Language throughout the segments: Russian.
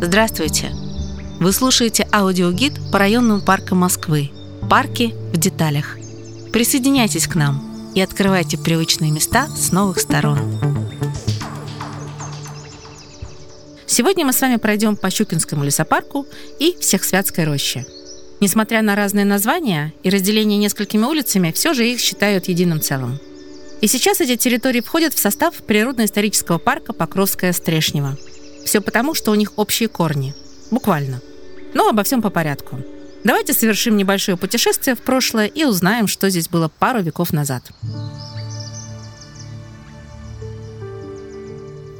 Здравствуйте! Вы слушаете аудиогид по районным паркам Москвы. Парки в деталях. Присоединяйтесь к нам и открывайте привычные места с новых сторон. Сегодня мы с вами пройдем по Щукинскому лесопарку и Всехсвятской роще. Несмотря на разные названия и разделение несколькими улицами, все же их считают единым целым. И сейчас эти территории входят в состав природно-исторического парка Покровская-Стрешнева – все потому, что у них общие корни. Буквально. Но обо всем по порядку. Давайте совершим небольшое путешествие в прошлое и узнаем, что здесь было пару веков назад.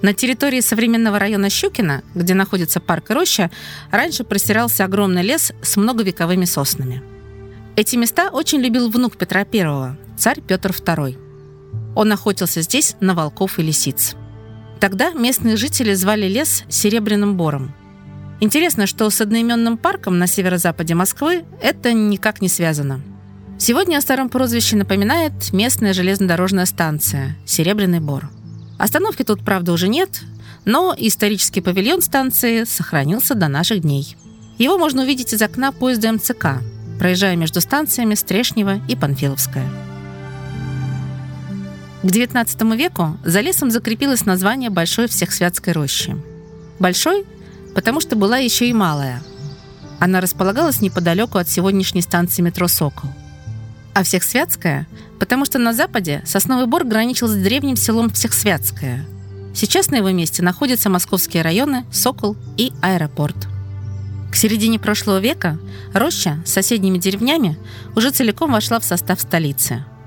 На территории современного района Щукина, где находится парк и роща, раньше простирался огромный лес с многовековыми соснами. Эти места очень любил внук Петра I, царь Петр II. Он охотился здесь на волков и лисиц – Тогда местные жители звали лес Серебряным Бором. Интересно, что с одноименным парком на северо-западе Москвы это никак не связано. Сегодня о старом прозвище напоминает местная железнодорожная станция «Серебряный Бор». Остановки тут, правда, уже нет, но исторический павильон станции сохранился до наших дней. Его можно увидеть из окна поезда МЦК, проезжая между станциями Стрешнева и Панфиловская. К XIX веку за лесом закрепилось название Большой Всехсвятской рощи. Большой, потому что была еще и малая. Она располагалась неподалеку от сегодняшней станции метро «Сокол». А Всехсвятская, потому что на западе Сосновый Бор граничил с древним селом Всехсвятское. Сейчас на его месте находятся московские районы Сокол и аэропорт. К середине прошлого века роща с соседними деревнями уже целиком вошла в состав столицы –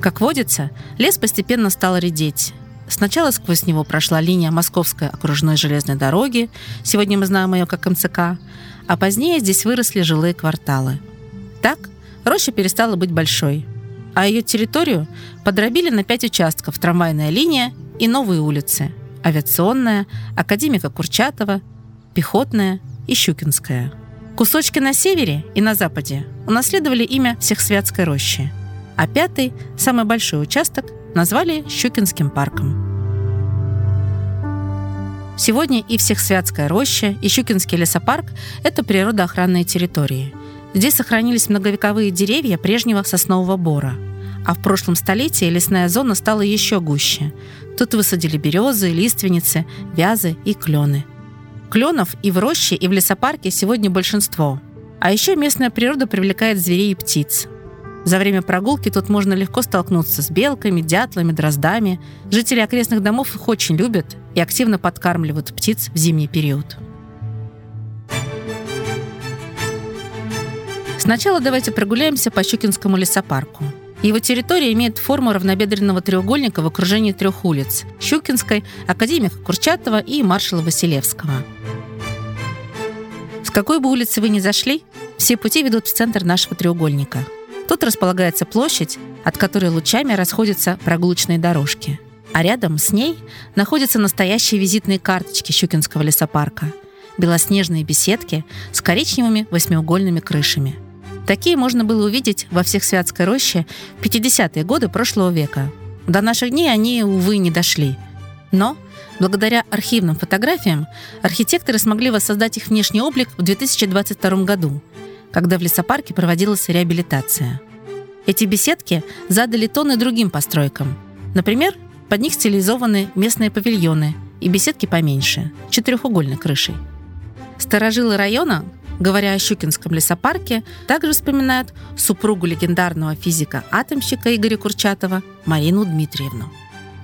как водится, лес постепенно стал редеть. Сначала сквозь него прошла линия Московской окружной железной дороги, сегодня мы знаем ее как МЦК, а позднее здесь выросли жилые кварталы. Так, роща перестала быть большой, а ее территорию подробили на пять участков трамвайная линия и новые улицы – авиационная, академика Курчатова, пехотная и Щукинская. Кусочки на севере и на западе унаследовали имя Всехсвятской рощи – а пятый, самый большой участок, назвали Щукинским парком. Сегодня и Всехсвятская роща, и Щукинский лесопарк – это природоохранные территории. Здесь сохранились многовековые деревья прежнего соснового бора. А в прошлом столетии лесная зона стала еще гуще. Тут высадили березы, лиственницы, вязы и клены. Кленов и в роще, и в лесопарке сегодня большинство. А еще местная природа привлекает зверей и птиц – за время прогулки тут можно легко столкнуться с белками, дятлами, дроздами. Жители окрестных домов их очень любят и активно подкармливают птиц в зимний период. Сначала давайте прогуляемся по Щукинскому лесопарку. Его территория имеет форму равнобедренного треугольника в окружении трех улиц – Щукинской, Академика Курчатова и Маршала Василевского. С какой бы улицы вы ни зашли, все пути ведут в центр нашего треугольника – Тут располагается площадь, от которой лучами расходятся прогулочные дорожки. А рядом с ней находятся настоящие визитные карточки Щукинского лесопарка. Белоснежные беседки с коричневыми восьмиугольными крышами. Такие можно было увидеть во всех Святской роще в 50-е годы прошлого века. До наших дней они, увы, не дошли. Но благодаря архивным фотографиям архитекторы смогли воссоздать их внешний облик в 2022 году – когда в лесопарке проводилась реабилитация. Эти беседки задали тон и другим постройкам. Например, под них стилизованы местные павильоны и беседки поменьше, четырехугольной крышей. Старожилы района, говоря о Щукинском лесопарке, также вспоминают супругу легендарного физика-атомщика Игоря Курчатова Марину Дмитриевну.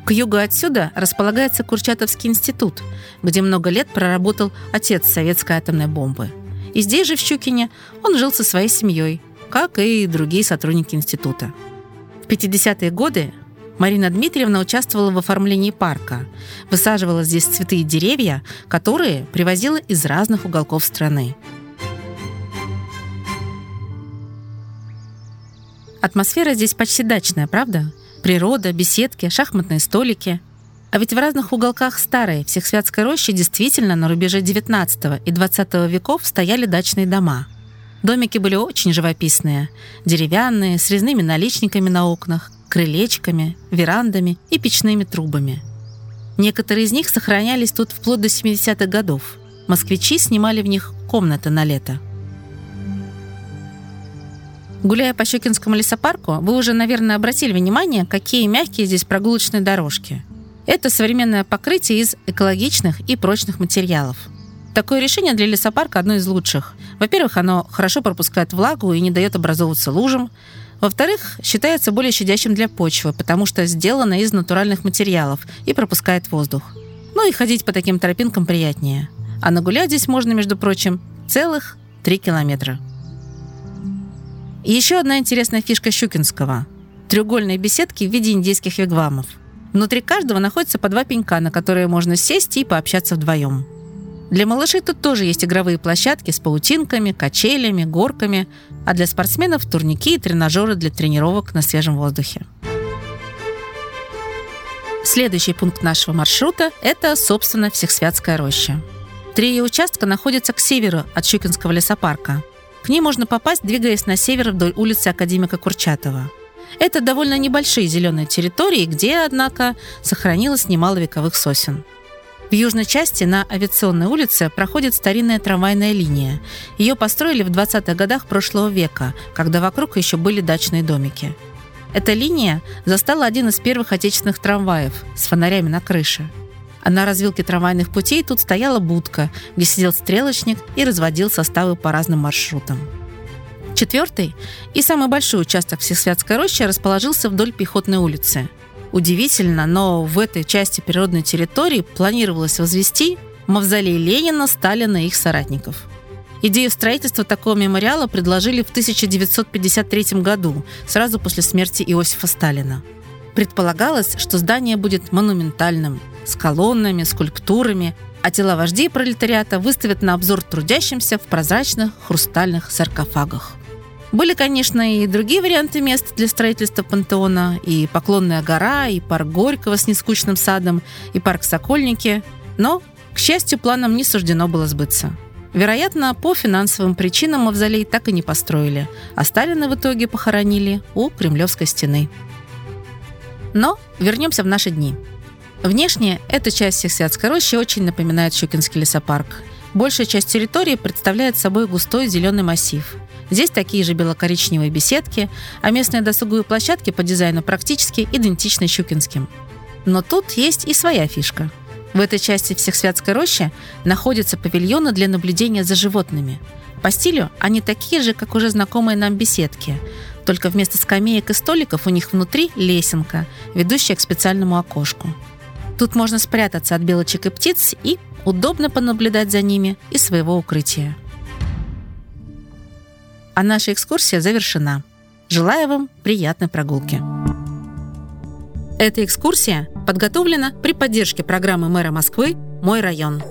К югу отсюда располагается Курчатовский институт, где много лет проработал отец советской атомной бомбы – и здесь же, в Щукине, он жил со своей семьей, как и другие сотрудники института. В 50-е годы Марина Дмитриевна участвовала в оформлении парка, высаживала здесь цветы и деревья, которые привозила из разных уголков страны. Атмосфера здесь почти дачная, правда? Природа, беседки, шахматные столики – а ведь в разных уголках старой Всехсвятской рощи действительно на рубеже 19 и 20 веков стояли дачные дома. Домики были очень живописные, деревянные, с резными наличниками на окнах, крылечками, верандами и печными трубами. Некоторые из них сохранялись тут вплоть до 70-х годов. Москвичи снимали в них комнаты на лето. Гуляя по Щекинскому лесопарку, вы уже, наверное, обратили внимание, какие мягкие здесь прогулочные дорожки. Это современное покрытие из экологичных и прочных материалов. Такое решение для лесопарка одно из лучших. Во-первых, оно хорошо пропускает влагу и не дает образовываться лужам. Во-вторых, считается более щадящим для почвы, потому что сделано из натуральных материалов и пропускает воздух. Ну и ходить по таким тропинкам приятнее. А нагулять здесь можно, между прочим, целых 3 километра. И еще одна интересная фишка Щукинского – треугольные беседки в виде индейских вигвамов. Внутри каждого находится по два пенька, на которые можно сесть и пообщаться вдвоем. Для малышей тут тоже есть игровые площадки с паутинками, качелями, горками, а для спортсменов – турники и тренажеры для тренировок на свежем воздухе. Следующий пункт нашего маршрута – это, собственно, Всехсвятская роща. Три ее участка находятся к северу от Щукинского лесопарка – к ней можно попасть, двигаясь на север вдоль улицы Академика Курчатова. Это довольно небольшие зеленые территории, где, однако, сохранилось немало вековых сосен. В южной части на Авиационной улице проходит старинная трамвайная линия. Ее построили в 20-х годах прошлого века, когда вокруг еще были дачные домики. Эта линия застала один из первых отечественных трамваев с фонарями на крыше – а на развилке трамвайных путей тут стояла будка, где сидел стрелочник и разводил составы по разным маршрутам. Четвертый и самый большой участок Всесвятской рощи расположился вдоль Пехотной улицы. Удивительно, но в этой части природной территории планировалось возвести мавзолей Ленина, Сталина и их соратников. Идею строительства такого мемориала предложили в 1953 году, сразу после смерти Иосифа Сталина. Предполагалось, что здание будет монументальным, с колоннами, скульптурами, а тела вождей пролетариата выставят на обзор трудящимся в прозрачных хрустальных саркофагах. Были, конечно, и другие варианты мест для строительства пантеона, и Поклонная гора, и парк Горького с нескучным садом, и парк Сокольники, но, к счастью, планам не суждено было сбыться. Вероятно, по финансовым причинам мавзолей так и не построили, а Сталина в итоге похоронили у Кремлевской стены. Но вернемся в наши дни. Внешне эта часть Сексвятской рощи очень напоминает Щукинский лесопарк. Большая часть территории представляет собой густой зеленый массив. Здесь такие же бело-коричневые беседки, а местные досуговые площадки по дизайну практически идентичны Щукинским. Но тут есть и своя фишка. В этой части Всехсвятской рощи находятся павильоны для наблюдения за животными. По стилю они такие же, как уже знакомые нам беседки, только вместо скамеек и столиков у них внутри лесенка, ведущая к специальному окошку. Тут можно спрятаться от белочек и птиц и удобно понаблюдать за ними из своего укрытия. А наша экскурсия завершена. Желаю вам приятной прогулки. Эта экскурсия подготовлена при поддержке программы мэра Москвы «Мой район».